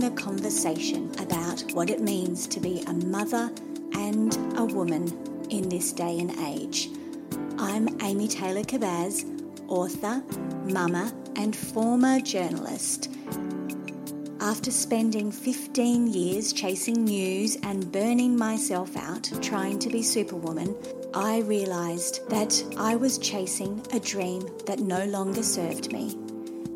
The conversation about what it means to be a mother and a woman in this day and age. I'm Amy Taylor Kabaz, author, mama, and former journalist. After spending 15 years chasing news and burning myself out trying to be Superwoman, I realised that I was chasing a dream that no longer served me.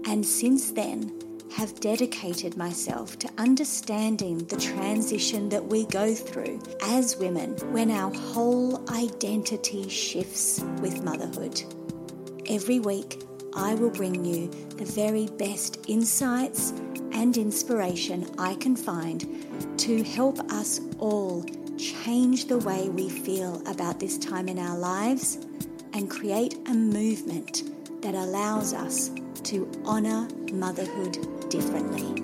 And since then, have dedicated myself to understanding the transition that we go through as women when our whole identity shifts with motherhood. Every week, I will bring you the very best insights and inspiration I can find to help us all change the way we feel about this time in our lives and create a movement that allows us to honour motherhood differently.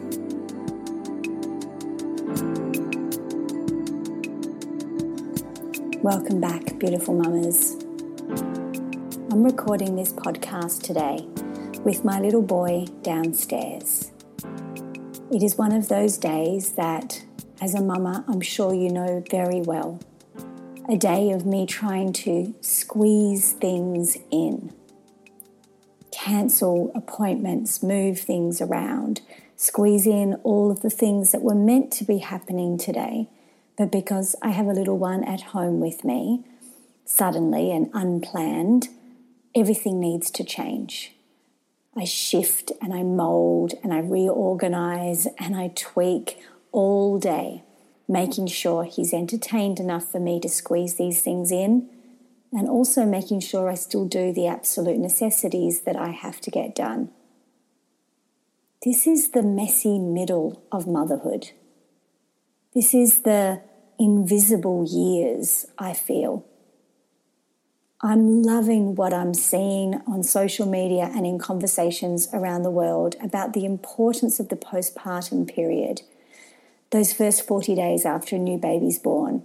Welcome back, beautiful mamas. I'm recording this podcast today with my little boy downstairs. It is one of those days that, as a mama, I'm sure you know very well. A day of me trying to squeeze things in, cancel appointments, move things around, squeeze in all of the things that were meant to be happening today. But because I have a little one at home with me, suddenly and unplanned, everything needs to change. I shift and I mold and I reorganize and I tweak all day, making sure he's entertained enough for me to squeeze these things in, and also making sure I still do the absolute necessities that I have to get done. This is the messy middle of motherhood. This is the invisible years, I feel. I'm loving what I'm seeing on social media and in conversations around the world about the importance of the postpartum period, those first 40 days after a new baby's born.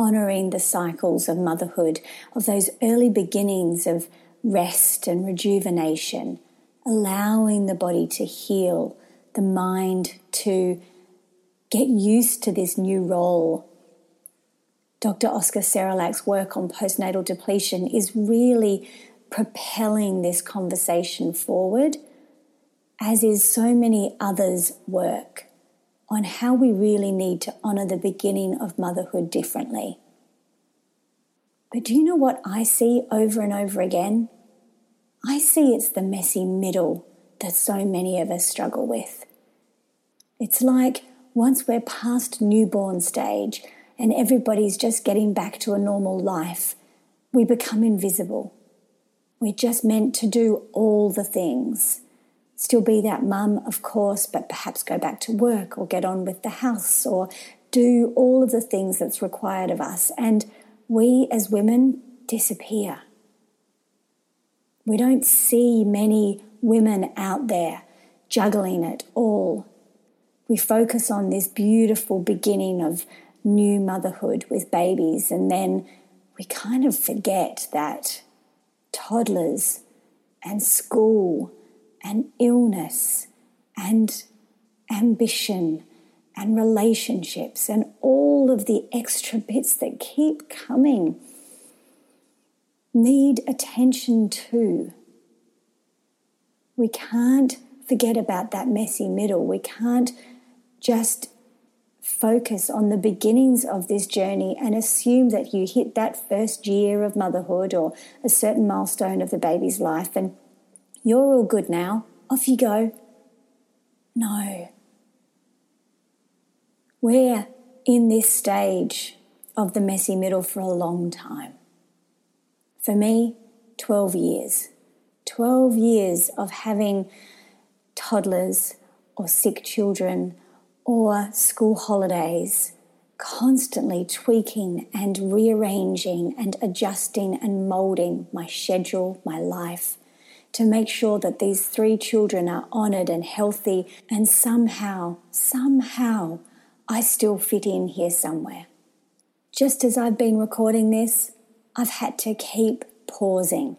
Honoring the cycles of motherhood, of those early beginnings of rest and rejuvenation, allowing the body to heal, the mind to get used to this new role. Dr. Oscar Serrallach's work on postnatal depletion is really propelling this conversation forward, as is so many others' work on how we really need to honor the beginning of motherhood differently. But do you know what I see over and over again? I see it's the messy middle that so many of us struggle with. It's like once we're past newborn stage and everybody's just getting back to a normal life, we become invisible. We're just meant to do all the things. Still be that mum, of course, but perhaps go back to work or get on with the house or do all of the things that's required of us. And we as women disappear. We don't see many women out there juggling it all we focus on this beautiful beginning of new motherhood with babies, and then we kind of forget that toddlers and school and illness and ambition and relationships and all of the extra bits that keep coming need attention to. We can't forget about that messy middle. We can't just focus on the beginnings of this journey and assume that you hit that first year of motherhood or a certain milestone of the baby's life and you're all good now. Off you go. No. We're in this stage of the messy middle for a long time. For me, 12 years. 12 years of having toddlers or sick children or school holidays, constantly tweaking and rearranging and adjusting and molding my schedule, my life, to make sure that these three children are honored and healthy, and somehow, somehow, I still fit in here somewhere. Just as I've been recording this, I've had to keep pausing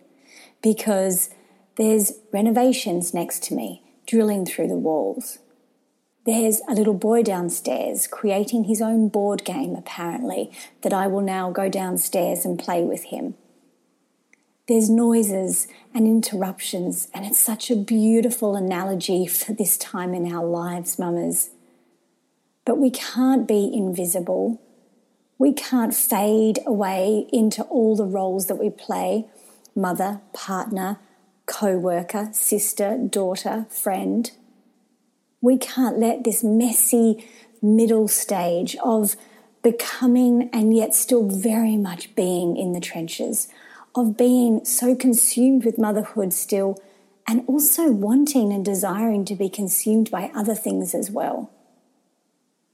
because there's renovations next to me drilling through the walls. There's a little boy downstairs creating his own board game, apparently, that I will now go downstairs and play with him. There's noises and interruptions, and it's such a beautiful analogy for this time in our lives, mamas. But we can't be invisible. We can't fade away into all the roles that we play mother, partner, co worker, sister, daughter, friend. We can't let this messy middle stage of becoming and yet still very much being in the trenches, of being so consumed with motherhood still, and also wanting and desiring to be consumed by other things as well.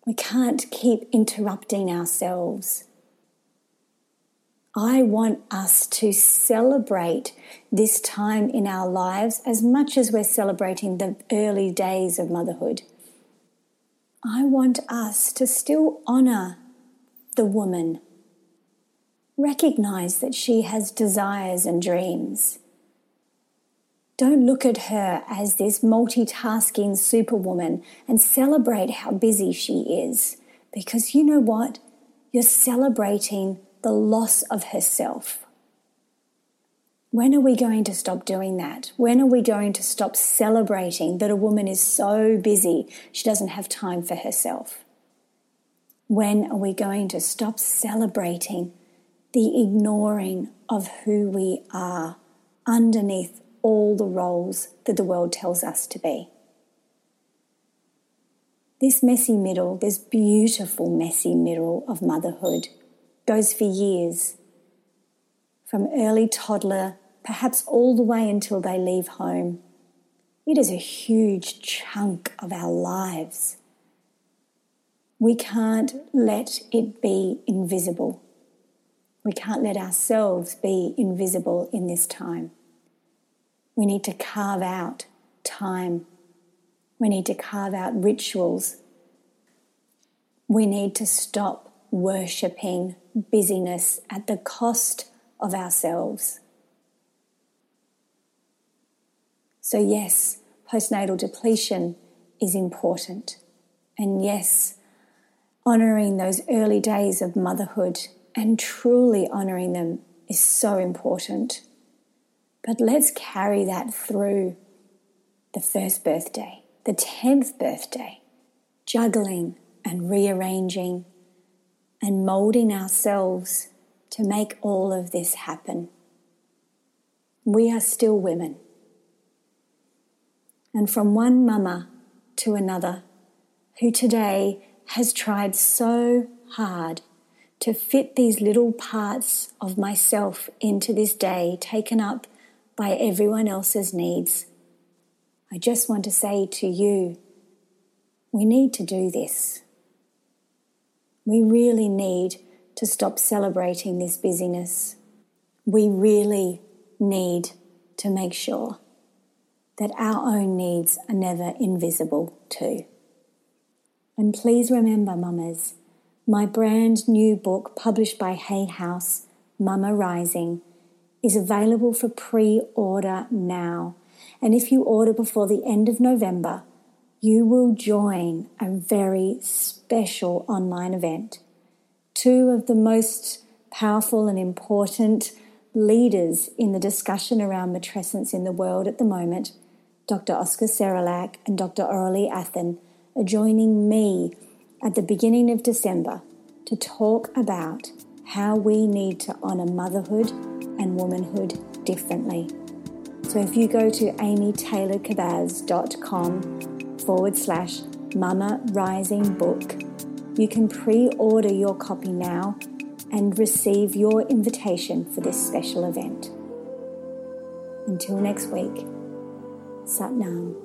We can't keep interrupting ourselves. I want us to celebrate this time in our lives as much as we're celebrating the early days of motherhood. I want us to still honor the woman, recognize that she has desires and dreams. Don't look at her as this multitasking superwoman and celebrate how busy she is, because you know what? You're celebrating the loss of herself. When are we going to stop doing that? When are we going to stop celebrating that a woman is so busy she doesn't have time for herself? When are we going to stop celebrating the ignoring of who we are underneath all the roles that the world tells us to be? This messy middle, this beautiful messy middle of motherhood goes for years, from early toddler, perhaps all the way until they leave home. It is a huge chunk of our lives. We can't let it be invisible. We can't let ourselves be invisible in this time. We need to carve out time. We need to carve out rituals. We need to stop worshipping busyness at the cost of ourselves. So, yes, postnatal depletion is important. And yes, honoring those early days of motherhood and truly honoring them is so important. But let's carry that through the first birthday, the 10th birthday, juggling and rearranging and molding ourselves to make all of this happen. We are still women. And from one mama to another, who today has tried so hard to fit these little parts of myself into this day taken up by everyone else's needs, I just want to say to you, we need to do this. We really need to stop celebrating this busyness. We really need to make sure that our own needs are never invisible too. And please remember, mamas, my brand new book published by Hay House, Mama Rising, is available for pre order now. And if you order before the end of November, you will join a very special online event. Two of the most powerful and important leaders in the discussion around matrescence in the world at the moment, Dr. Oscar Serrallach and Dr. Aurelie Athan, are joining me at the beginning of December to talk about how we need to honour motherhood and womanhood differently. So if you go to amytaylorkabaz.com forward slash mama rising book, you can pre order your copy now and receive your invitation for this special event. Until next week, Satnam.